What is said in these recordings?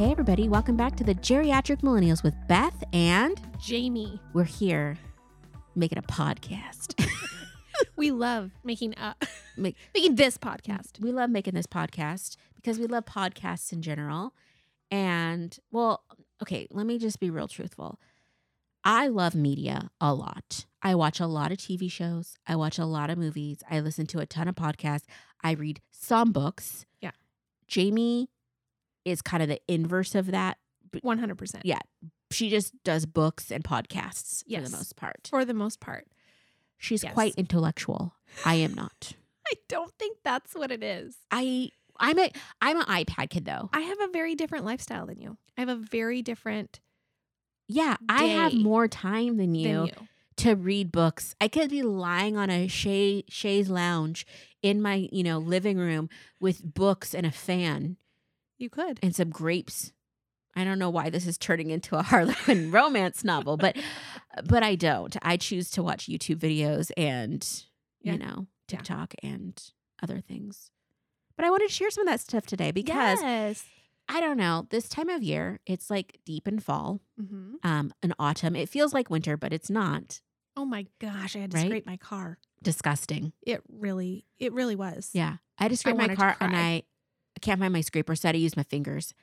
Hey, everybody, welcome back to the Geriatric Millennials with Beth, and Jamie. we're here making a podcast. We love making uh Make- making this podcast. we love making this podcast because we love podcasts in general. And, well, okay, let me just be real truthful. I love media a lot. I watch a lot of TV shows, I watch a lot of movies, I listen to a ton of podcasts, I read some books. Yeah. Jamie is kind of the inverse of that. One hundred percent. Yeah. She just does books and podcasts for the most part. For the most part. She's Yes. quite intellectual. I am not. I don't think that's what it is. I I'm a I'm an iPad kid though. I have a very different lifestyle than you. I have a very different Yeah, I have more time than you, than you. to read books. I could be lying on a Shay Shay's lounge in my, you know, living room with books and a fan You could. and some grapes. I don't know why this is turning into a Harlequin romance novel, but but I don't. I choose to watch YouTube videos and Yeah. you know, Yeah. TikTok and other things. But I wanted to share some of that stuff today because yes. I don't know, this time of year, it's like deep in fall, hmm um, in autumn. It feels like winter, but it's not. Oh my gosh! I had to Right? scrape my car. Disgusting. It really, it really was. Yeah. I had to scrape my car and. I, I can't find my scraper, so I had to use my fingers.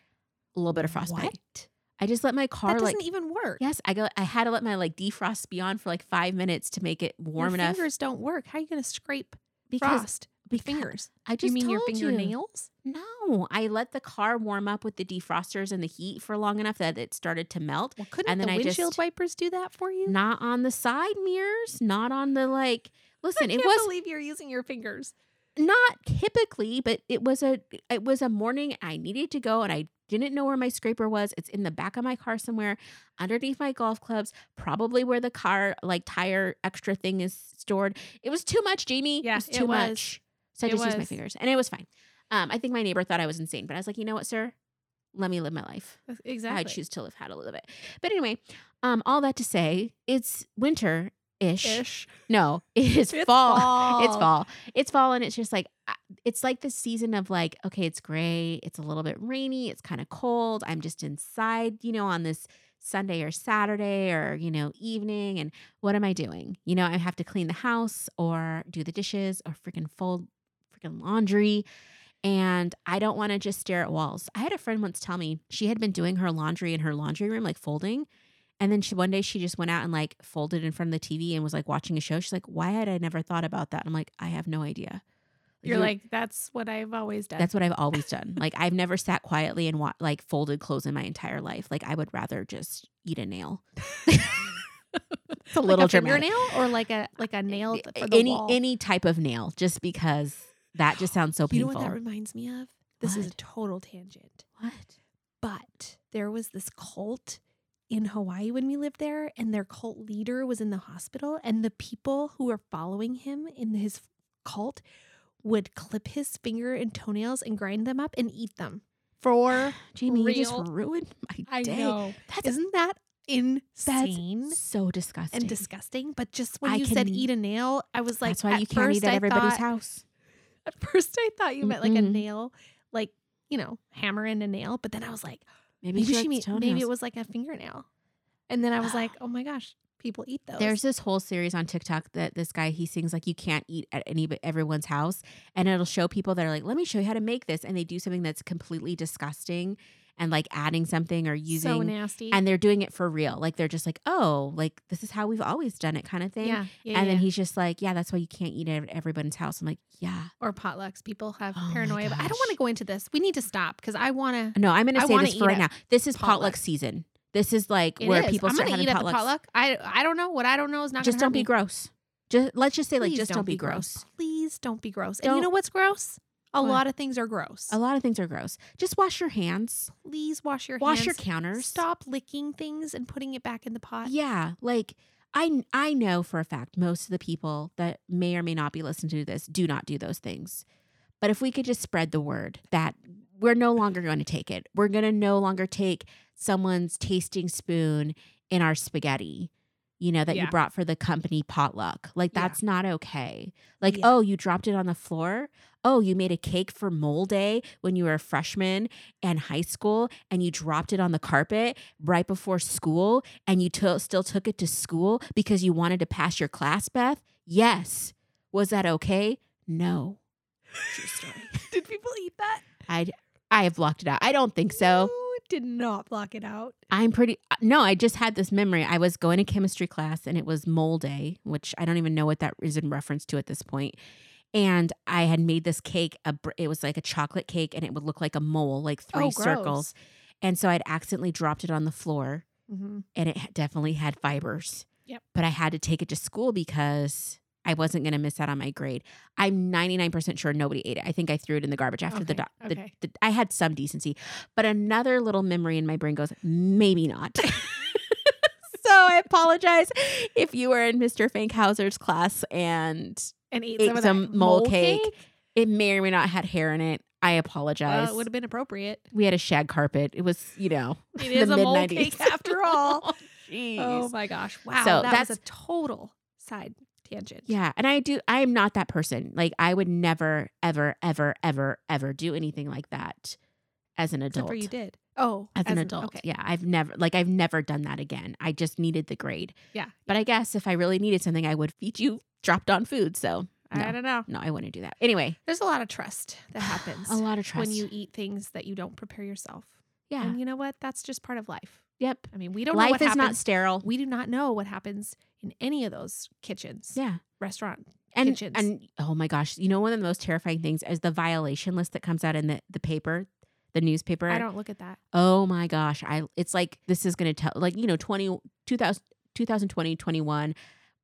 A little bit of frostbite. What? I just let my car That doesn't like even work. Yes, I go I had to let my like defrost be on for like five minutes to make it warm your enough. fingers don't work. How are you going to scrape because frost with because- fingers? I just you mean your told you. fingernails? No, I let the car warm up with the defrosters and the heat for long enough that it started to melt. Well, couldn't And then the I windshield just- wipers do that for you? Not on the side mirrors, not on the like. Listen, I it can't was believe you're using your fingers. Not typically, but it was a it was a morning I needed to go and I didn't know where my scraper was. It's in the back of my car somewhere, underneath my golf clubs, probably where the car like tire extra thing is stored. It was too much, Jamie. Yeah, it was it too was. much. So I just used my fingers, and it was fine. Um, I think my neighbor thought I was insane, but I was like, you know what, sir, let me live my life. Exactly. I choose to live how a live bit. But anyway, um, all that to say, it's winter ish. Ish. No, it is It's fall. fall. It's fall. It's fall, and it's just like it's like the season of like, okay, it's gray, it's a little bit rainy, it's kind of cold. I'm just inside, you know, on this Sunday or Saturday or you know evening, and what am I doing? You know, I have to clean the house or do the dishes or freaking fold freaking laundry. And I don't want to just stare at walls. I had a friend once tell me she had been doing her laundry in her laundry room, like folding. And then she one day she just went out and like folded in front of the TV and was like watching a show. She's like, "Why had I never thought about that?" I'm like, "I have no idea." You're You- like, that's what I've always done. that's what I've always done. Like I've never sat quietly and wa- like folded clothes in my entire life. Like I would rather just eat a nail. it's a like little a dramatic. fingernail or like a like a nail for the any wall. any type of nail, just because that just sounds so you know painful. what that reminds me of? This is a total tangent. what? But there was this cult in Hawaii when we lived there, and their cult leader was in the hospital, and the people who were following him in his cult would clip his finger and toenails and grind them up and eat them. For Jamie, you just ruined my I day. know. That's Isn't that that's insane so disgusting. and disgusting? But just when I you said eat a nail, I was like, That's why you can't eat at I everybody's thought- house. At first, I thought you meant like a Mm-mm. nail, like you know, hammer in a nail. But then I was like, Maybe, maybe she, she maybe it was like a fingernail. And then I was like, oh my gosh, people eat those. There's this whole series on TikTok that this guy he sings like you can't eat at any everyone's house, and it'll show people that are like, "Let me show you how to make this," and they do something that's completely disgusting, and like adding something or using so nasty. and they're doing it for real. Like they're just like, "Oh, like this is how we've always done it," kind of thing. yeah, yeah, and then he's just like, "Yeah, that's why you can't eat at everybody's house." I'm like, "Yeah, or potlucks. People have Oh paranoia. But I don't want to go into this. We need to stop because I want to. no, I'm gonna say this for right at now. This is potluck, potluck. season. This is like It where is. people I'm start having eat at the potluck. I I don't know what I don't know is not. just don't be me. gross. Just let's just say like just don't, be gross. Please don't be gross. And Don't- you know what's gross? A What? lot of things are gross. A lot of things are gross. Just wash your hands. Please wash your Wash hands. your counters. Stop licking things and putting it back in the pot. Yeah, like I I know for a fact most of the people that may or may not be listening to this do not do those things. But if we could just spread the word that we're no longer going to take it. We're going to no longer take someone's tasting spoon in our spaghetti. you know, that you brought for the company potluck. Like Yeah. that's not okay. Like, Yeah. oh, you dropped it on the floor. Oh, you made a cake for mole day when you were a freshman in high school and you dropped it on the carpet right before school and you to- still took it to school because you wanted to pass your class, Beth? Yes. Was that okay? No. True story. Did people eat that? I I have blocked it out. I don't think so. Did not block it out. I'm pretty no, I just had this memory. I was going to chemistry class and it was mole day, which I don't even know what that is in reference to at this point. And I had made this cake, a it was like a chocolate cake and it would look like a mole, like three Oh, circles. And so I'd accidentally dropped it on the floor Mm-hmm. and it definitely had fibers. Yep. But I had to take it to school because I wasn't going to miss out on my grade. I'm 99% sure nobody ate it. I think I threw it in the garbage after the, Okay, doc- the, okay. the I had some decency. But another little memory in my brain goes, maybe not. so I apologize if you were in Mr. Fankhauser's class and And ate, Ate some, some mole cake. cake. it may or may not had hair in it. I apologize. Well, it would have been appropriate. we had a shag carpet. It was, you know, It the is a mole cake after all. Oh, jeez. oh my gosh! Wow, So that that's- was a total side tangent. Yeah. And I do, I am not that person. Like, I would never, ever, ever, ever, ever do anything like that as an except adult. for you did. Oh, As, an adult. Okay. Yeah. I've never, like, I've never done that again. I just needed the grade. Yeah. But I guess if I really needed something, I would feed you dropped on food. So, I don't know. no, I wouldn't do that. Anyway, There's a lot of trust that happens a lot of trust. when you eat things that you don't prepare yourself. yeah. And you know what? That's just part of life. Yep. I mean, we don't know Life what is happens. not sterile. we do not know what happens in any of those kitchens, yeah. restaurant. And, kitchens. and oh my gosh, you know, one of the most terrifying things is the violation list that comes out in the, the paper, the newspaper. I don't look at that. Oh my gosh. I it's like this is going to tell like you know 20 2000 2020 21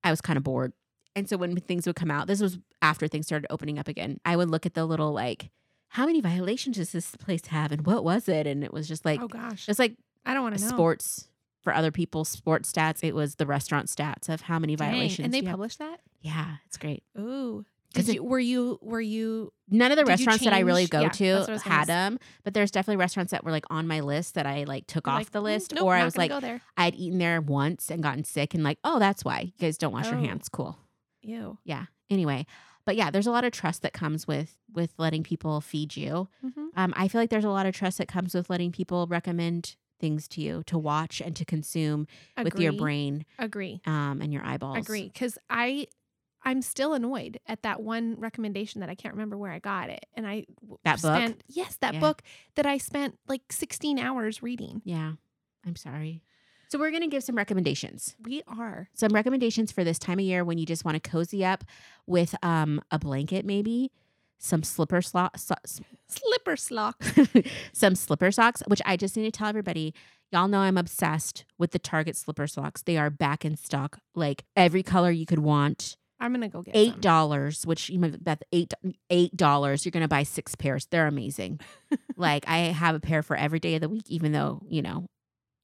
I was kind of bored. And so when things would come out, this was after things started opening up again. I would look at the little like how many violations does this place have and what was it? And it was just like oh gosh, it's like I don't want to know. sports for other people's sports stats. It was the restaurant stats of how many Dang, violations. and they published have. that. Yeah, it's great. Ooh. did you? Were you? Were you? None of the restaurants that I really go yeah, that's what I to had them, but there's definitely restaurants that were like on my list that I like took You're off like, the "Mm, list, nope, or I was like. I'd eaten there once and gotten sick, and like, oh, that's why you guys don't wash your Oh. hands. Cool. Ew. Yeah. Anyway, but yeah, there's a lot of trust that comes with with letting people feed you. Mm-hmm. Um, I feel like there's a lot of trust that comes with letting people recommend things to you to watch and to consume with your brain Agree. um, and your eyeballs. Agree. Because I, I'm still annoyed at that one recommendation that I can't remember where I got it, and I That book? spent yes, that Yeah. book that I spent like 16 hours reading. Yeah. I'm sorry. So we're gonna give some recommendations. We are. some recommendations for this time of year when you just want to cozy up with um a blanket maybe some slipper slo- so- Slipper slock. some slipper socks which i just need to tell everybody y'all know i'm obsessed with the target slipper socks they are back in stock like every color you could want I'm gonna go get eight dollars which you might that's eight eight dollars you're gonna buy six pairs they're amazing like i have a pair for every day of the week even though you know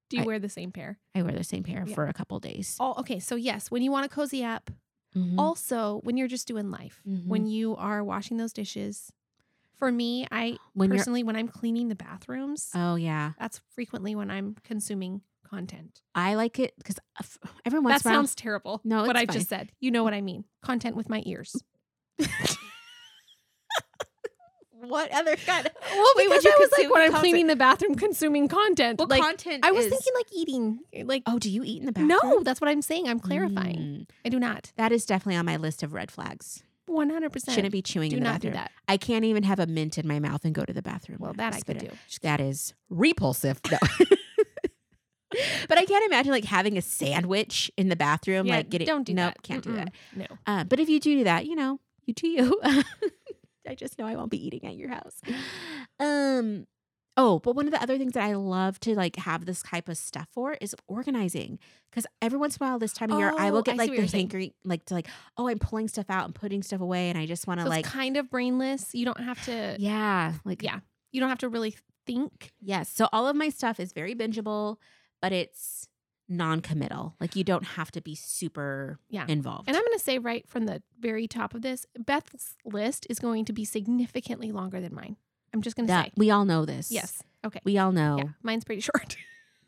Do you I- wear the same pair? i wear the same pair Yeah. for a couple days Oh, okay. So yes, when you want to cozy up, Mhm. also when you're just doing life, when you are washing those dishes. For me, I when personally, when I'm cleaning the bathrooms, oh yeah that's frequently when I'm consuming content. I like it because every once That sounds terrible. No, what I just said. You know what I mean. Content with my ears. what other kind? Well, Wait, would you I was like when I'm cleaning the bathroom, consuming content. like content? I was thinking like eating. Like oh, do you eat in the bathroom? no, that's what I'm saying. I'm clarifying. Mm, I do not. that is definitely on my list of red flags. One hundred percent. Shouldn't be chewing Do in the do bathroom. that. I can't even have a mint in my mouth and go to the bathroom. Well, that I could do. That is repulsive. No. but I can't imagine like having a sandwich in the bathroom. Yeah, like getting don't do nope, that. can't do Mm-mm. that. No. Uh, but if you do do that, you know, you do you. I just know I won't be eating at your house. Um. Oh, but one of the other things that I love to like have this type of stuff for is organizing. Because every once in a while, this time of year, I Oh, will get I like the hankering, like to like, oh, I'm pulling stuff out and putting stuff away, and I just want to So like, it's kind of brainless. You don't have to. yeah, like Yeah. You don't have to really think. Yes. So all of my stuff is very bingeable, but it's non-committal. Like you don't have to be super Yeah. involved. And I'm going to say right from the very top of this, Beth's list is going to be significantly longer than mine. I'm just going to say. we all know this. Yes. Okay. We all know. Yeah. Mine's pretty short.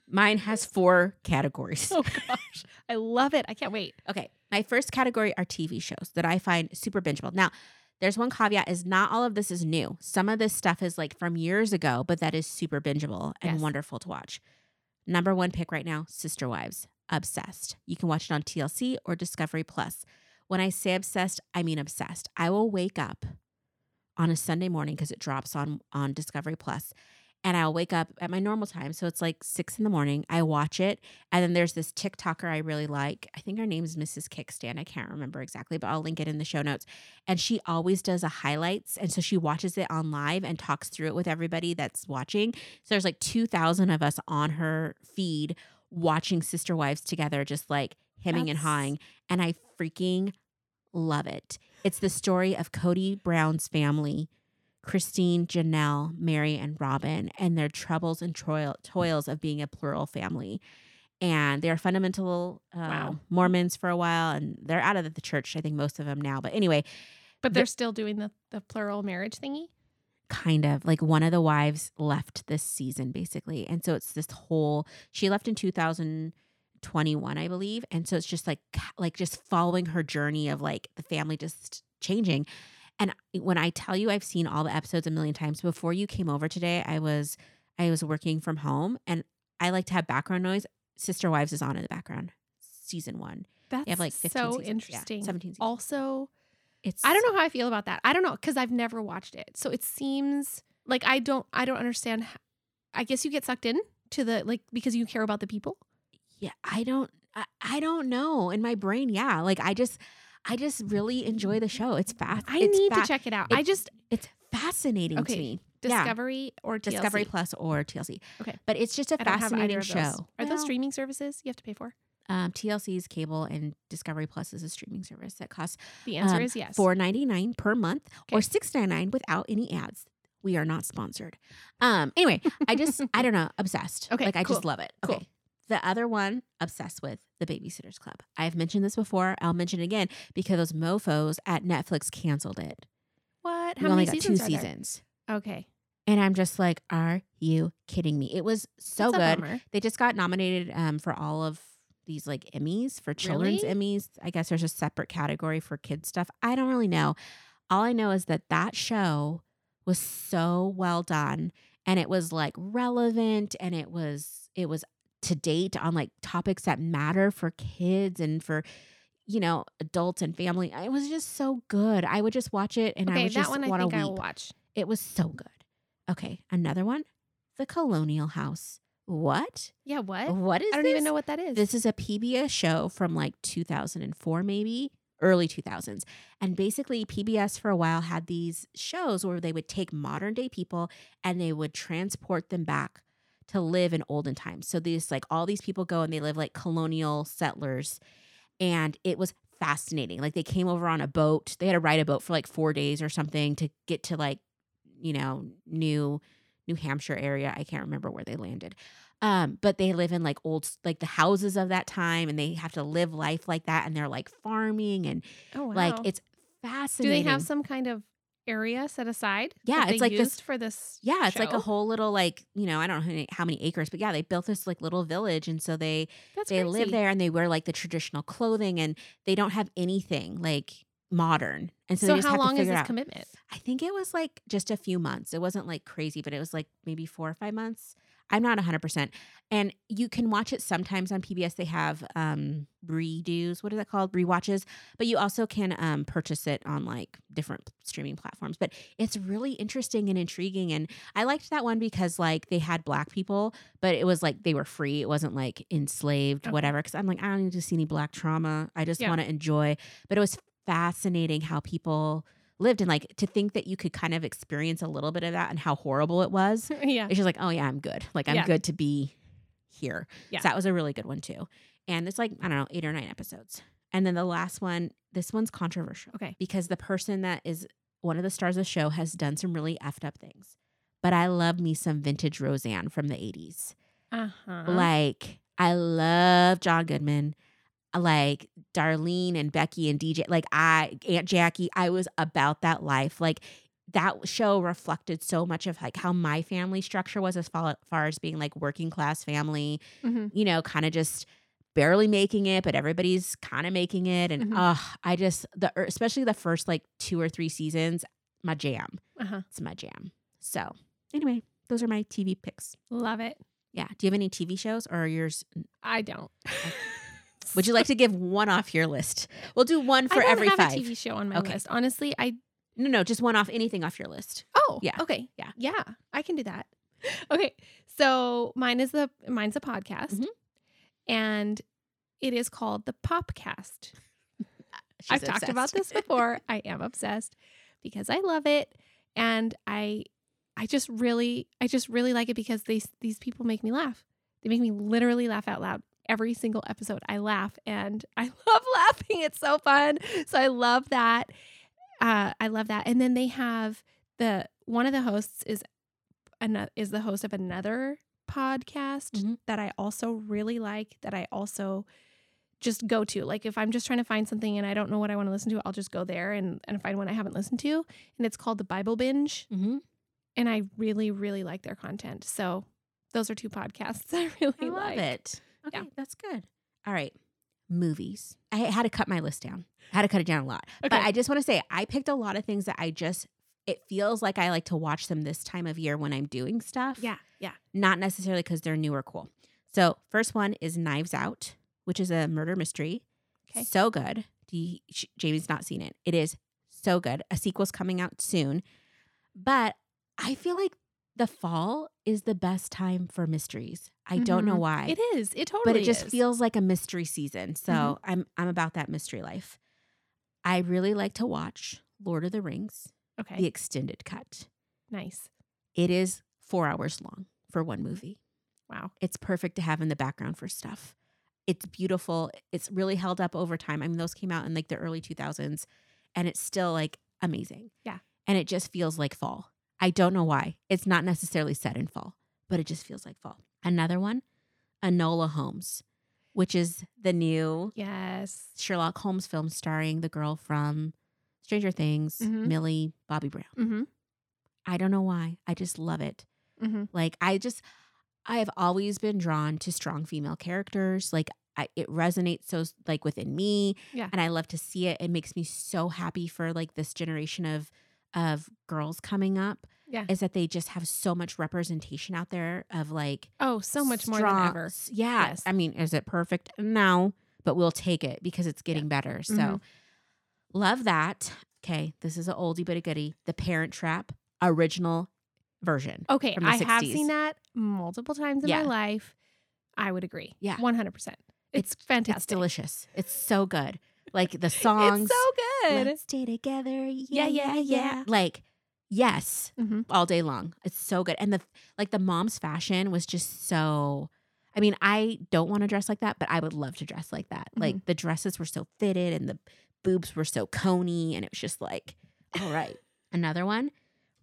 Mine has four categories. Oh gosh, I love it. I can't wait. Okay. My first category are TV shows that I find super bingeable. Now, there's one caveat is not all of this is new. Some of this stuff is like from years ago, but that is super bingeable and Yes. wonderful to watch. Number one pick right now, Sister Wives. Obsessed. You can watch it on TLC or Discovery Plus. When I say obsessed, I mean obsessed. I will wake up on a Sunday morning because it drops on on Discovery Plus, and I'll wake up at my normal time. So it's like six in the morning. I watch it, and then there's this TikToker I really like. I think her name is Mrs. Kickstand. I can't remember exactly, but I'll link it in the show notes. And she always does a highlights, and so she watches it on live and talks through it with everybody that's watching. So there's like two thousand of us on her feed watching Sister Wives together, just like hemming and hawing, and I freaking love it. It's the story of Kody Brown's family, Christine, Janelle, Meri, and Robyn, and their troubles and toil- toils of being a plural family. And they're fundamental uh, Wow. Mormons for a while, and they're out of the church, I think most of them now. But anyway, But they're still doing the, the plural marriage thingy. kind of like one of the wives left this season basically and so it's this whole she left in 2021 i believe and so it's just like like just following her journey of like the family just changing and when i tell you i've seen all the episodes a million times before you came over today i was i was working from home and i like to have background noise sister wives is on in the background season one That's they have like 15 so seasons. Yeah, interesting. 17 seasons. Also, it's I don't know how I feel about that. I don't know because I've never watched it, so it seems like I don't. I don't understand. I guess you get sucked in to the like because you care about the people. yeah i don't I, I don't know in my brain yeah like i just i just really enjoy the show it's fast I it's need fa- to check it out. I just it's fascinating Okay, to me Yeah. Discovery or TLC. discovery plus or tlc Okay. but it's just a I fascinating show. Are those streaming services you have to pay for? um tlc's cable and discovery plus is a streaming service that costs The answer Um, is yes. four ninety nine per month or six ninety nine without any ads. We are not sponsored. Um. Anyway, I just I don't know obsessed. Okay, Like I just love it. cool. The other one obsessed with the Babysitters Club. I've mentioned this before. I'll mention it again because those mofo's at Netflix canceled it. what? we How only many got two seasons are there? seasons. Okay, And I'm just like, are you kidding me? It was so That's good. They just got nominated um, for all of these like Emmys for children's Really? Emmys. I guess there's a separate category for kids stuff. I don't really know. All I know is that that show was so well done and it was like relevant and it was it was to date on like topics that matter for kids and for you know adults and family. It was just so good. I would just watch it and I okay, would that just one I want to think I will watch. It was so good. Okay, another one. The Colonial House. What? Yeah, what? What is I don't this? even know what that is. This is a PBS show from like 2004, maybe early 2000s. And basically, PBS for a while had these shows where they would take modern day people and they would transport them back to live in olden times. So these, like, all these people go and they live like colonial settlers. And it was fascinating. Like, they came over on a boat. They had to ride a boat for like four days or something to get to like, you know, New New Hampshire area. I can't remember where they landed. Um, but they live in like old, like the houses of that time, and they have to live life like that, and they're like farming and oh wow. like it's fascinating. Do they have some kind of area set aside? Yeah, it's like this- for this. yeah, it's like a whole little like you know I don't know how many, acres, but yeah, they built this like little village, and so they That's they live there and they wear like the traditional clothing, and they don't have anything like modern, and so, So, how long is this out. commitment? I think it was like just a few months. It wasn't like crazy, but it was like maybe four or five months. I'm not 100%. And you can watch it sometimes on PBS. They have um redos. What is that called? Rewatches. But you also can um purchase it on like different streaming platforms. But it's really interesting and intriguing. And I liked that one because like they had black people, but it was like they were free. It wasn't like enslaved, Okay. whatever. Cause I'm like, I don't need to see any black trauma. I just Yeah. want to enjoy. But it was fascinating how people lived and like to think that you could kind of experience a little bit of that and how horrible it was. yeah. It's just like, oh yeah, I'm good. Like I'm Yeah. good to be here. Yeah. So that was a really good one too. And it's like, I don't know, eight or nine episodes. And then the last one, this one's controversial Okay. because the person that is one of the stars of the show has done some really effed up things. But I love me some vintage Roseanne from the 80s. Uh huh. Like, I love John Goodman. Like Darlene and Becky and DJ, like I, Aunt Jackie, I was about that life. Like that show reflected so much of like how my family structure was as far, far as being like working class family, hmm you know, kind of just barely making it, but everybody's kind of making it. And Mhm. uh, I just the er, especially the first like two or three seasons, my jam. Uh-huh. It's my jam. So anyway, those are my TV picks. Love it. Yeah. Do you have any TV shows or yours? I don't. Would you like to give one off your list? We'll do one for I don't every have five. a TV show on my Okay. list. Honestly, I No, no, just one off anything off your list. Oh, Yeah. Okay. Yeah. Yeah. I can do that. Okay. So mine is the mine's a podcast. Mhm. And it is called the Popcast. She's I've talked about this before. I am obsessed because I love it. And I I just really I just really like it because these these people make me laugh. They make me literally laugh out loud. Every single episode I laugh and I love laughing. It's so fun. So I love that. Uh, I love that. And then they have the one of the hosts is another is the host of another podcast Mhm. that I also really like that I also just go to. Like if I'm just trying to find something and I don't know what I want to listen to, I'll just go there and, and find one I haven't listened to. And it's called the Bible Binge. Mhm. And I really, really like their content. So those are two podcasts I really I love like. it. Okay, Yeah. that's good. All right. Movies. I had to cut my list down. I had to cut it down a lot. But I just want to say I picked a lot of things that I just it feels like I like to watch them this time of year when I'm doing stuff. Yeah. Yeah. Not necessarily because they're new or cool. So first one is Knives Out, which is a murder mystery. Okay. So good. Do you, sh- Jamie's not seen it. It is so good. A sequel's coming out soon. But I feel like the fall is the best time for mysteries. I don't know Mhm. why It is. It totally but it just is. feels like a mystery season. So Mhm. I'm I'm about that mystery life. I really like to watch Lord of the Rings, okay. the extended cut. nice. It is four hours long for one movie. Wow. It's perfect to have in the background for stuff. It's beautiful. It's really held up over time. I mean, those came out in like the early 2000s and it's still like amazing. Yeah. And it just feels like fall. I don't know why. It's not necessarily set in fall, but it just feels like fall. Another one, Enola Holmes, which is the new Yes. Sherlock Holmes film starring the girl from Stranger Things, Mhm. Millie Bobby Brown. Mm-hmm. I don't know why. I just love it. Mm-hmm. Like I just I've always been drawn to strong female characters. Like I, it resonates so like within me Yeah. and I love to see it. It makes me so happy for like this generation of of girls coming up Yeah. is that they just have so much representation out there of like Oh, so much more than ever. Yeah. Yes. I mean, is it perfect? No, but we'll take it because it's getting better. So Mhm. love that. Okay, this is an oldie but a goodie. The Parent Trap original version. Okay, from the I have seen that multiple times in Yeah. my life. I would agree. Yeah. 100%. It's, fantastic. It's delicious. It's so good. Like the songs. It's so good. Let's stay together. Yeah, Yeah, yeah, yeah, yeah. yeah. Like, yes, Mhm. all day long. It's so good. And the like the mom's fashion was just so I mean, I don't want to dress like that, but I would love to dress like that. Mm-hmm. Like the dresses were so fitted and the boobs were so coney and it was just like, all right. Another one,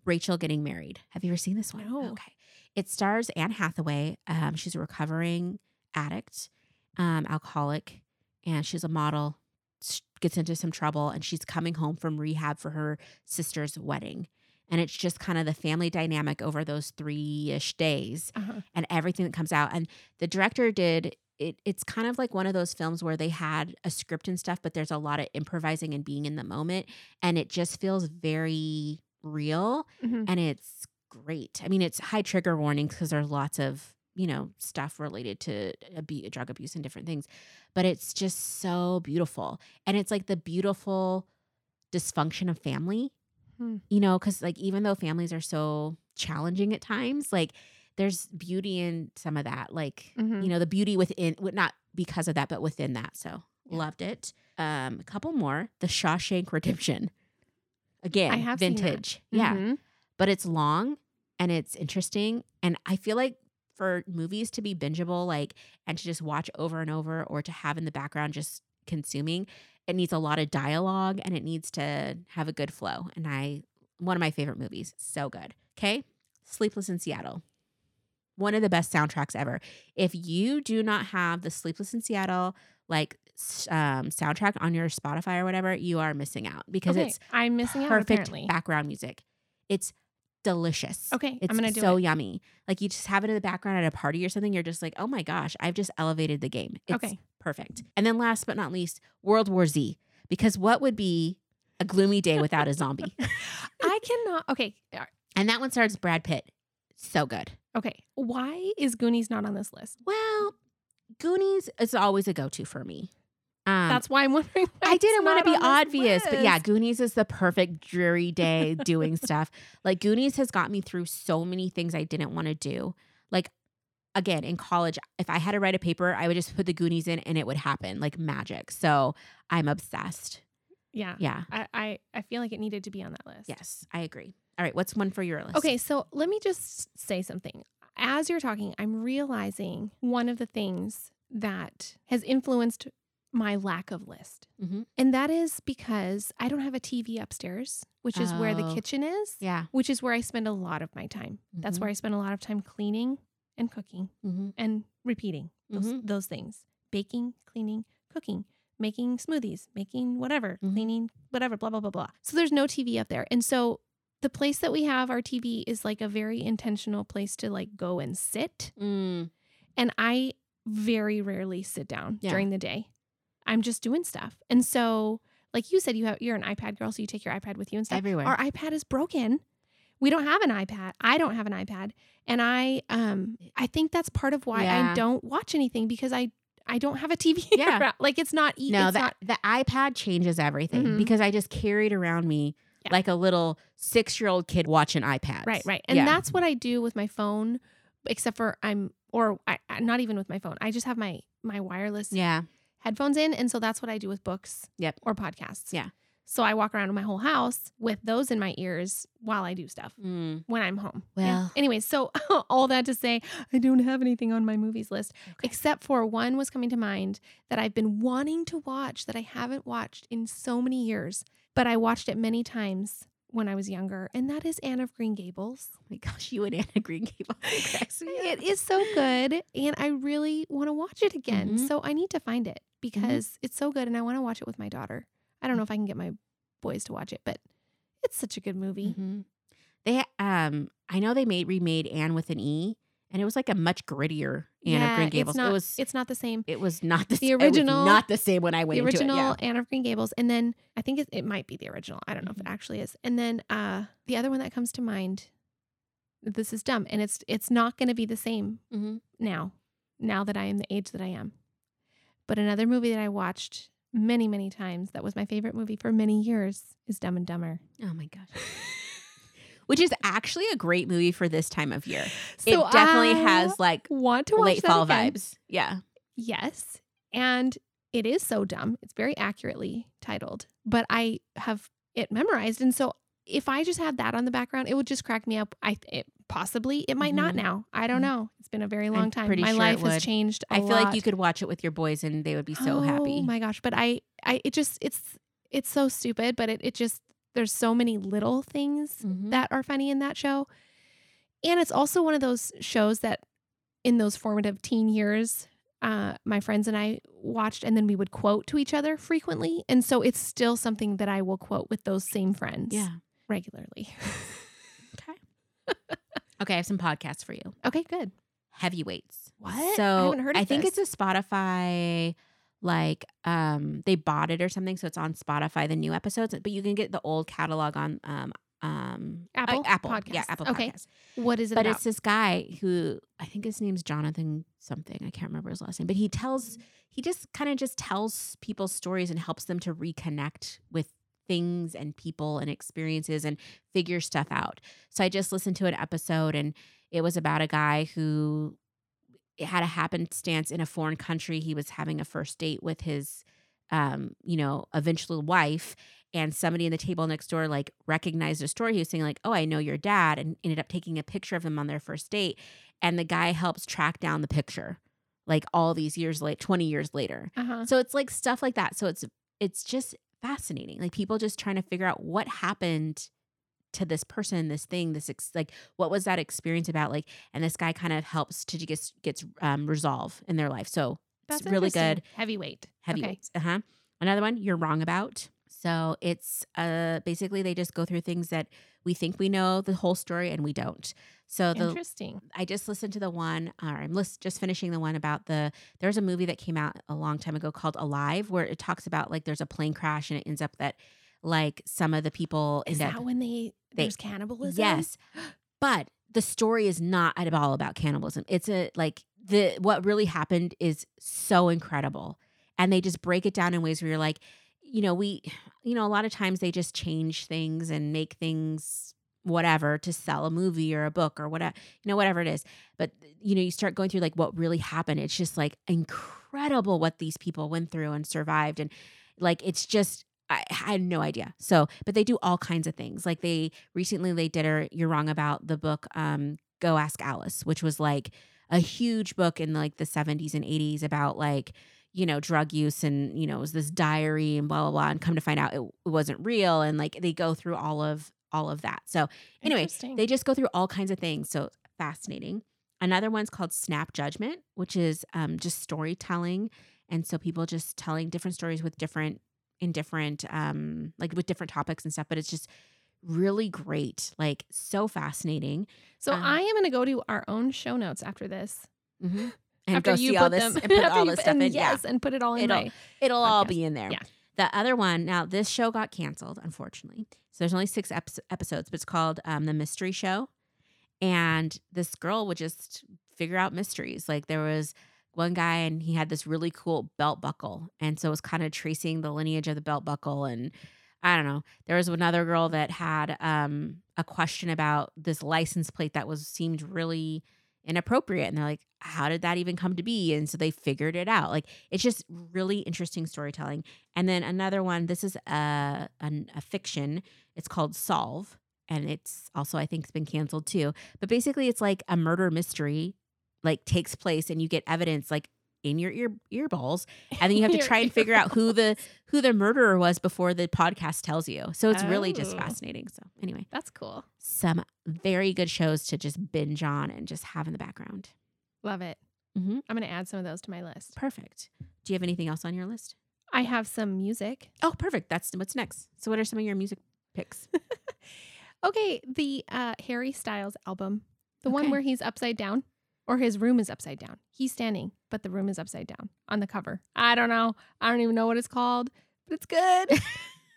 Rachel getting married. Have you ever seen this one? No. Okay. It stars Anne Hathaway. Um, she's a recovering addict, um, alcoholic, and she's a model. s- Gets into some trouble, and she's coming home from rehab for her sister's wedding. And it's just kind of the family dynamic over those three ish days Uh-huh. and everything that comes out. And the director did it. It's kind of like one of those films where they had a script and stuff, but there's a lot of improvising and being in the moment. And it just feels very real Mhm. and it's great. I mean, it's high trigger warnings because there's lots of you know stuff related to abu- drug abuse and different things, but it's just so beautiful, and it's like the beautiful dysfunction of family. Hmm. You know, because like even though families are so challenging at times, like there's beauty in some of that. Like Mhm. you know, the beauty within, not because of that, but within that. So Yeah. loved it. Um, a couple more. The Shawshank Redemption. Again, I have vintage. Yeah Mhm. but it's long and it's interesting. And I feel like for movies to be bingeable, like, and to just watch over and over or to have in the background just consuming, it needs a lot of dialogue and it needs to have a good flow. And I, one of my favorite movies, so good. Okay. Sleepless in Seattle. One of the best soundtracks ever. If you do not have the Sleepless in Seattle, like, um, soundtrack on your Spotify or whatever, you are missing out because Okay, it's I'm missing out perfect apparently. background music. It's delicious. Okay, It's I'm gonna do so it. yummy. Like you just have it in the background at a party or something. You're just like, oh my gosh, I've just elevated the game. It's Okay. perfect. And then last but not least, World War Z. Because what would be a gloomy day without a zombie? I cannot. Okay, uh, and that one stars Brad Pitt. So good. okay. Why is Goonies not on this list? Well, Goonies is always a go-to for me. Um, That's why I'm wondering. why I didn't want to be obvious, but yeah. Goonies is the perfect dreary day doing stuff. Like Goonies has got me through so many things I didn't want to do. Like again, in college, if I had to write a paper, I would just put the Goonies in and it would happen like magic. So I'm obsessed. Yeah, Yeah. I, I I feel like it needed to be on that list. Yes, I agree. All right, what's one for your list? Okay, so let me just say something. As you're talking, I'm realizing one of the things that has influenced my lack of list. Mhm. And that is because I don't have a TV upstairs, which is where the Oh. kitchen is, Yeah. which is where I spend a lot of my time. That's Mhm. where I spend a lot of time cleaning and cooking Mm-hmm. and repeating those, Mhm. those things baking, cleaning, cooking, making smoothies, making whatever, Mhm. cleaning, whatever, blah, blah, blah, blah. So there's no TV up there. And so the place that we have our TV is like a very intentional place to like go and sit. Mm. And I very rarely sit down Yeah. during the day. I'm just doing stuff. And so, like you said, you have you're an iPad girl, so you take your iPad with you and stuff. Everywhere. Our iPad is broken. We don't have an iPad. I don't have an iPad. And I um I think that's part of why Yeah. I don't watch anything because I I don't have a TV. Yeah. around. Like it's not e- no, it's the, not the iPad changes everything Mhm. because I just carried around me Yeah. like a little six year old kid watching iPads. right, right. And Yeah. that's what I do with my phone except for I'm or I- not even with my phone. I just have my my wireless Yeah. Headphones in and so that's what I do with books Yep. or podcasts. Yeah. So I walk around my whole house with those in my ears while I do stuff. Mm. when I'm home. Well- anyways, so all that to say, I don't have anything on my movies list except for one was coming to mind that I've been wanting to watch that I haven't watched in so many years, but I watched it many times when I was younger, and that is Anne of Green Gables. Oh my gosh, you and Anna Green Gables. It is so good, and I really want to watch it again. Mhm. So I need to find it because it's so good, and I want to watch it with my daughter. I don't know if I can get my boys to watch it, but it's such a good movie. Mhm. They um I know they made remade Anne with an E and it was like a much grittier Anne of Green Gables. It's not, it was it's not the same. it was not the, the s- it was original- not the same when I went the original into it. Anne of Green Gables, and then I think it, it might be the original. I don't know if it Mhm. actually is. And then uh, the other one that comes to mind. This is dumb, and it's it's not going to be the same Yeah. Mhm. now. Now that I am the age that I am, but another movie that I watched many many times that was my favorite movie for many years is Dumb and Dumber. Oh my gosh. Which is actually a great movie for this time of year. So it definitely I has like want to late fall again. vibes. Yeah. Yes. And it is so dumb. It's very accurately titled, but I have it memorized. And so if I just had that on the background, it would just crack me up. I it, possibly it might not Mhm. now. I don't Mhm. know. It's been a very long I'm time. pretty My sure life has changed. I I feel like you could watch it with your boys and they would be so happy. Oh my gosh. But I I it just it's it's so stupid, but it, it just there's so many little things Mhm. that are funny in that show. And it's also one of those shows that in those formative teen years, uh, my friends and I watched, and then we would quote to each other frequently. And so it's still something that I will quote with those same friends Yeah. regularly. Okay, I have some podcasts for you. okay, good. Heavyweights. What? I So haven't heard I think this. it's a Spotify like um they bought it or something so it's on Spotify the new episodes but you can get the old catalog on um um uh, Apple Apple Podcasts. yeah Apple Okay. Podcasts What is it but about? it's this guy who I think his name's Jonathan something. I can't remember his last name, but he tells he just kind of just tells people's stories and helps them to reconnect with things and people and experiences and figure stuff out. So I just listened to an episode and it was about a guy who had a happenstance in a foreign country. He was having a first date with his um, you know, eventual wife and somebody in the table next door like recognized a story he was saying like oh i know your dad and ended up taking a picture of him on their first date and the guy helps track down the picture like all these years late 20 years later uh-huh. so it's like stuff like that so it's it's just fascinating like people just trying to figure out what happened to this person this thing this ex- like what was that experience about like and this guy kind of helps to just gets um resolve in their life. So That's it's really good. Heavyweight. Okay. uh-huh. Another one you're wrong about. So it's uh basically they just go through things that we think we know the whole story and we don't. So the Interesting. I just listened to the one, or I'm list, just finishing the one about the. There's a movie that came out a long time ago called Alive, where it talks about like there's a plane crash and it ends up that like some of the people Is that up. when they, They- there's cannibalism? Yes, but the story is not at all about cannibalism. It's a like the what really happened is so incredible, and they just break it down in ways where you're like, you know, we, you know, a lot of times they just change things and make things whatever to sell a movie or a book or whatever, you know, whatever it is. But you know, you start going through like what really happened. It's just like incredible what these people went through and survived, and like it's just. I I had no idea. So, but they do all kinds of things. Like they recently they did a you're wrong about the book um Go Ask Alice, which was like a huge book in like the 70s and 80s about like you know drug use and you know it was this diary and blah blah blah and come to find out it, it wasn't real and like they go through all of all of that. So, anyway, they just go through all kinds of things. So fascinating. Another one's called Snap Judgment, which is um, just storytelling. And so people just telling different stories with different, in different, um, like with different topics and stuff. But it's just really great, like so fascinating. so um, I am going to go to our own show notes after this. Mm-hmm. And after go you see put all this them, and put all this put- stuff and in. Yes, and put it all in It'll- my. It'll all be in there. Yeah. The other one, now this show got canceled, unfortunately. So there's only six ep- episodes, but it's called um, The Mystery Show. And this girl would just figure out mysteries. Like there was one guy and he had this really cool belt buckle. And so it was kind of tracing the lineage of the belt buckle. And I don't know. There was another girl that had um, a question about this license plate that was seemed really inappropriate. And they're like, how did that even come to be? And so they figured it out. Like it's just really interesting storytelling. And then another one, this is a, an, a fiction. It's called Solve. And it's also, I think, it's been canceled too. But basically, it's like a murder mystery, like takes place, and you get evidence like in your ear ear balls, and then you have to try and figure out who the who the murderer was before the podcast tells you. So it's really just Oh. fascinating. So anyway, That's cool. some very good shows to just binge on and just have in the background. Love it. Mhm. I'm going to add some of those to my list. Perfect. Do you have anything else on your list? I have some music. Oh, perfect. That's what's next. So, what are some of your music picks? Okay, the uh, Harry Styles album, the one where he's upside down, or his room is upside down. He's standing, but the room is upside down on the cover. I don't know. I don't even know what it's called, but it's good.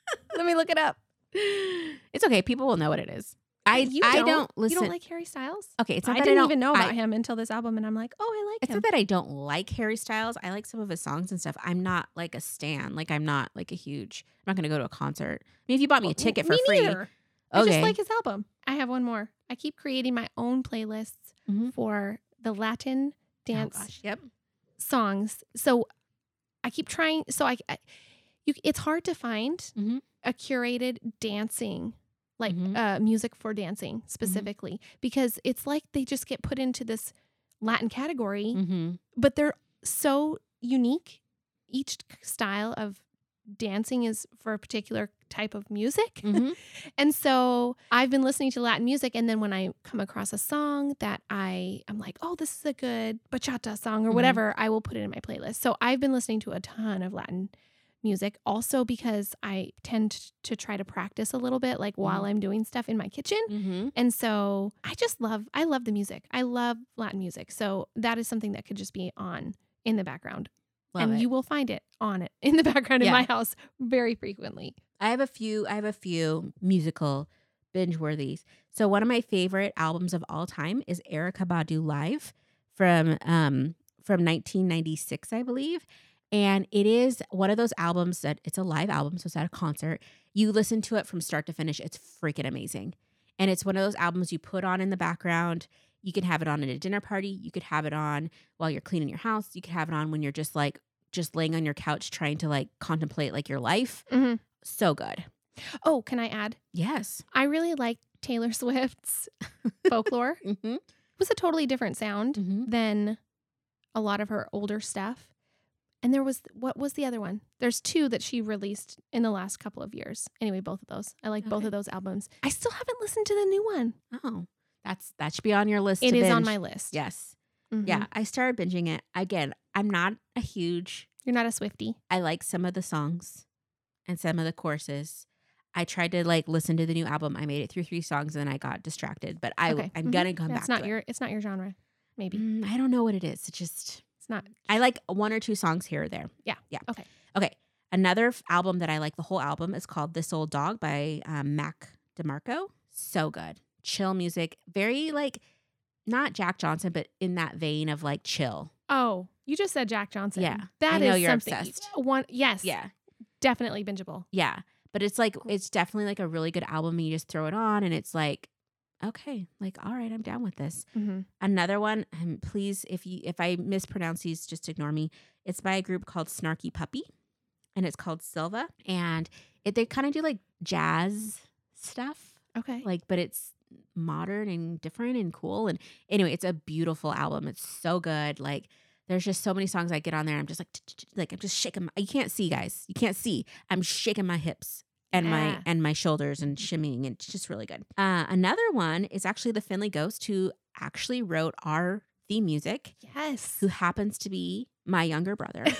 Let me look it up. it's okay. People will know what it is. I You I don't listen. You don't like Harry Styles? okay, it's not I that didn't I don't even know about I- him until this album, and I'm like, oh, I like It's him. not that I don't like Harry Styles. I like some of his songs and stuff. I'm not like a stan. Like I'm not like a huge. I'm not going to go to a concert. I mean, if you bought me a ticket for me free, neither. I just like his album. I have one more. I keep creating my own playlists Mhm. for the Latin Oh, dance gosh. Yep. songs. So I keep trying. So I, I you, it's hard to find Mhm. a curated dancing, like Mhm. uh, music for dancing specifically, because it's like they just get put into this Latin category, Mm-hmm. but they're so unique. Each style of dancing is for a particular type of music. Mm-hmm. And so I've been listening to Latin music, and then when I come across a song that I am like, oh, this is a good bachata song or Mhm. whatever, I will put it in my playlist. So I've been listening to a ton of Latin music, also because I tend to try to practice a little bit, like while I'm doing stuff in my kitchen. Mm-hmm. And so I just love, I love the music. I love Latin music. So that is something that could just be on in the background. Love and it. you will find it on it in the background in Yeah. my house very frequently. I have a few. I have a few musical binge worthies. So one of my favorite albums of all time is Erykah Badu Live from um from 1996, I believe. And it is one of those albums that it's a live album, so it's at a concert. You listen to it from start to finish. It's freaking amazing. And it's one of those albums you put on in the background. You can have it on at a dinner party. You could have it on while you're cleaning your house. You could have it on when you're just like just laying on your couch trying to like contemplate like your life. Mhm. So good. Oh, can I add? Yes. I really like Taylor Swift's folklore. It Mm-hmm. was a totally different sound Mm-hmm. than a lot of her older stuff. And there was what was the other one? There's two that she released in the last couple of years. Anyway, both of those. I like both of those albums. I still haven't listened to the new one. Oh, that's that should be on your list. It is on my list. Yes. Mhm. Yeah. I started binging it again. I'm not a huge. You're not a Swiftie. I like some of the songs. and some of the courses. I tried to like listen to the new album. I made it through three songs and then I got distracted. But I Okay. I'm Mhm. gonna come back. It's not your. It's not your genre. Maybe Mm, I don't know what it is. It's just it's not. I like one or two songs here or there. Yeah. Yeah. Okay. Okay. Another f- album that I like the whole album is called This Old Dog by um, Mac DeMarco. So good. Chill music. Very like not Jack Johnson, but in that vein of like chill. Oh, you just said Jack Johnson. Yeah. that is something. obsessed. One. Yes. Yeah. Definitely bingeable. Yeah. But it's like it's definitely like a really good album. And you just throw it on and it's like, okay, like, all right, I'm down with this. Mm-hmm. Another one, and please, if you if I mispronounce these, just ignore me. It's by a group called Snarky Puppy, and it's called Sylva. And it they kind of do like jazz stuff, Okay. like, but it's modern and different and cool. And anyway, it's a beautiful album. It's so good. Like, there's just so many songs I get on there. I'm just like, like I'm just shaking. My, you can't see, guys. You can't see. I'm shaking my hips and my and my shoulders and shimmying. And it's just really good. Uh, another one is actually the Finley Ghost, who actually wrote our theme music. yes. Who happens to be my younger brother.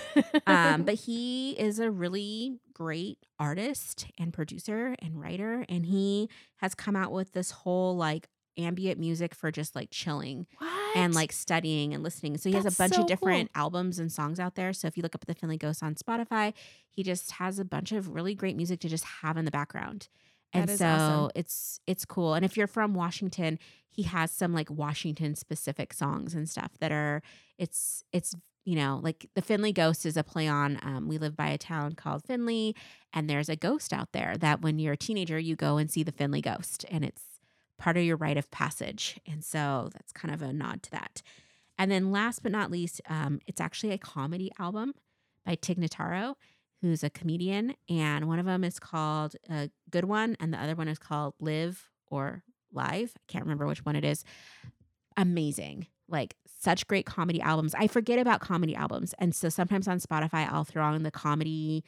Um, but he is a really great artist and producer and writer, and he has come out with this whole like ambient music for just like chilling what? and like studying and listening. So he has a bunch so of different albums and songs out there. So if you look up the Finley Ghost on Spotify, he just has a bunch of really great music to just have in the background. And so awesome. it's it's cool. And if you're from Washington, he has some like Washington specific songs and stuff that are it's it's you know like the Finley Ghost is a play on um, we live by a town called Finley and there's a ghost out there that when you're a teenager you go and see the Finley Ghost and it's part of your rite of passage. And so that's kind of a nod to that. And then last but not least, um, it's actually a comedy album by Tig Notaro, who's a comedian. And one of them is called a good one, and the other one is called Live or Live. I can't remember which one it is. Amazing. Like such great comedy albums. I forget about comedy albums. And so sometimes on Spotify, I'll throw on the comedy,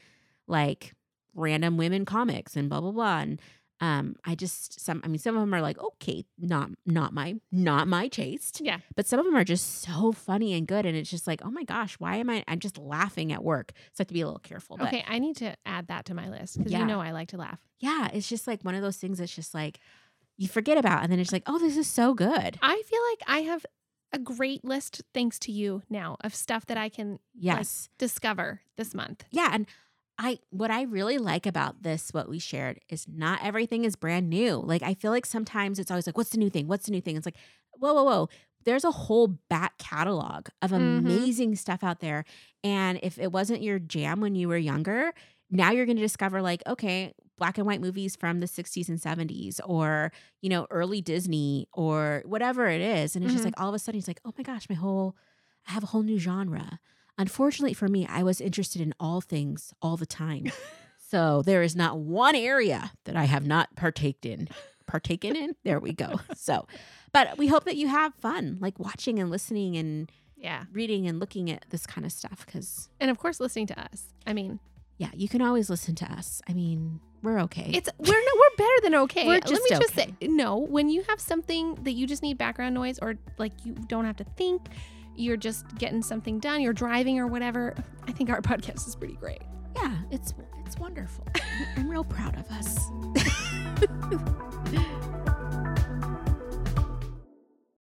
like random women comics and blah, blah, blah. And um, I just some I mean some of them are like okay, not not my not my taste. Yeah. But some of them are just so funny and good and it's just like, "Oh my gosh, why am I I'm just laughing at work." So I have to be a little careful, but Okay, I need to add that to my list because Yeah. you know I like to laugh. yeah, it's just like one of those things that's just like you forget about and then it's like, "Oh, this is so good." I feel like I have a great list thanks to you now of stuff that I can Yes. discover this month. Yeah, and I what I really like about this what we shared is not everything is brand new. Like I feel like sometimes it's always like what's the new thing? What's the new thing? It's like whoa whoa whoa. There's a whole back catalog of Mhm. amazing stuff out there and if it wasn't your jam when you were younger, now you're going to discover like okay, black and white movies from the 60s and 70s or, you know, early Disney or whatever it is and it's just Mhm. like all of a sudden it's like, "Oh my gosh, my whole I have a whole new genre." Unfortunately for me, I was interested in all things all the time. so there is not one area that I have not partaked in. Partaken in? There we go. So, but we hope that you have fun, like watching and listening and Yeah. reading and looking at this kind of stuff. Because, And of course listening to us. I mean, yeah, you can always listen to us. I mean, we're okay. it's we're no we're better than okay. We're Let me just say no, when you have something that you just need background noise or like you don't have to think, you're just getting something done, you're driving or whatever. I think our podcast is pretty great. yeah, it's it's wonderful. I'm real proud of us.